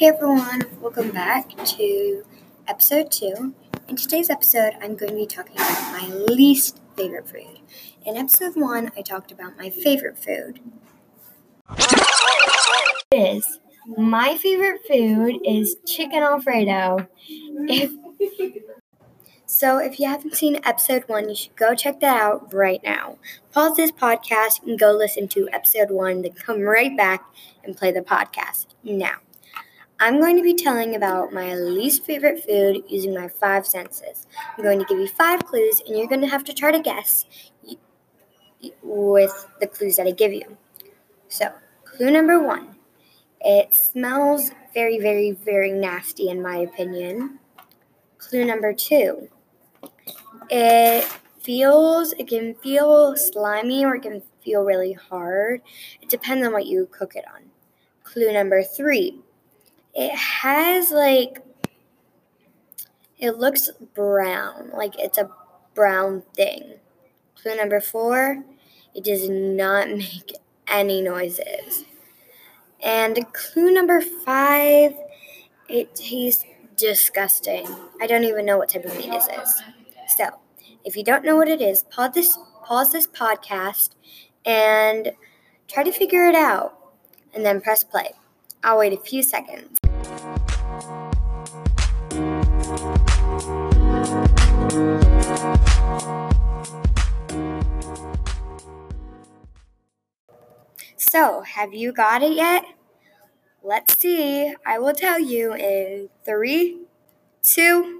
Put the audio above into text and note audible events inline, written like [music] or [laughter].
Hey everyone, welcome back to episode two. In today's episode, I'm going to be talking about my least favorite food. In episode one, I talked about my favorite food. Is my favorite food is chicken alfredo. If so, if you haven't seen episode one, you should go check that out right now. Pause this podcast and go listen to episode one, then come right back and play the podcast now. I'm going to be telling about my least favorite food using my five senses. I'm going to give you five clues, and you're going to have to try to guess with the clues that I give you. So, clue number one it smells very, very, very nasty, in my opinion. Clue number two it feels, it can feel slimy or it can feel really hard. It depends on what you cook it on. Clue number three it has like it looks brown, like it's a brown thing. Clue number four, it does not [laughs] make any noises. And clue number five, it tastes disgusting. I don't even know what type of meat this is. So, if you don't know what it is, pause this pause this podcast and try to figure it out and then press play. I'll wait a few seconds. So, have you got it yet? Let's see. I will tell you in three, two,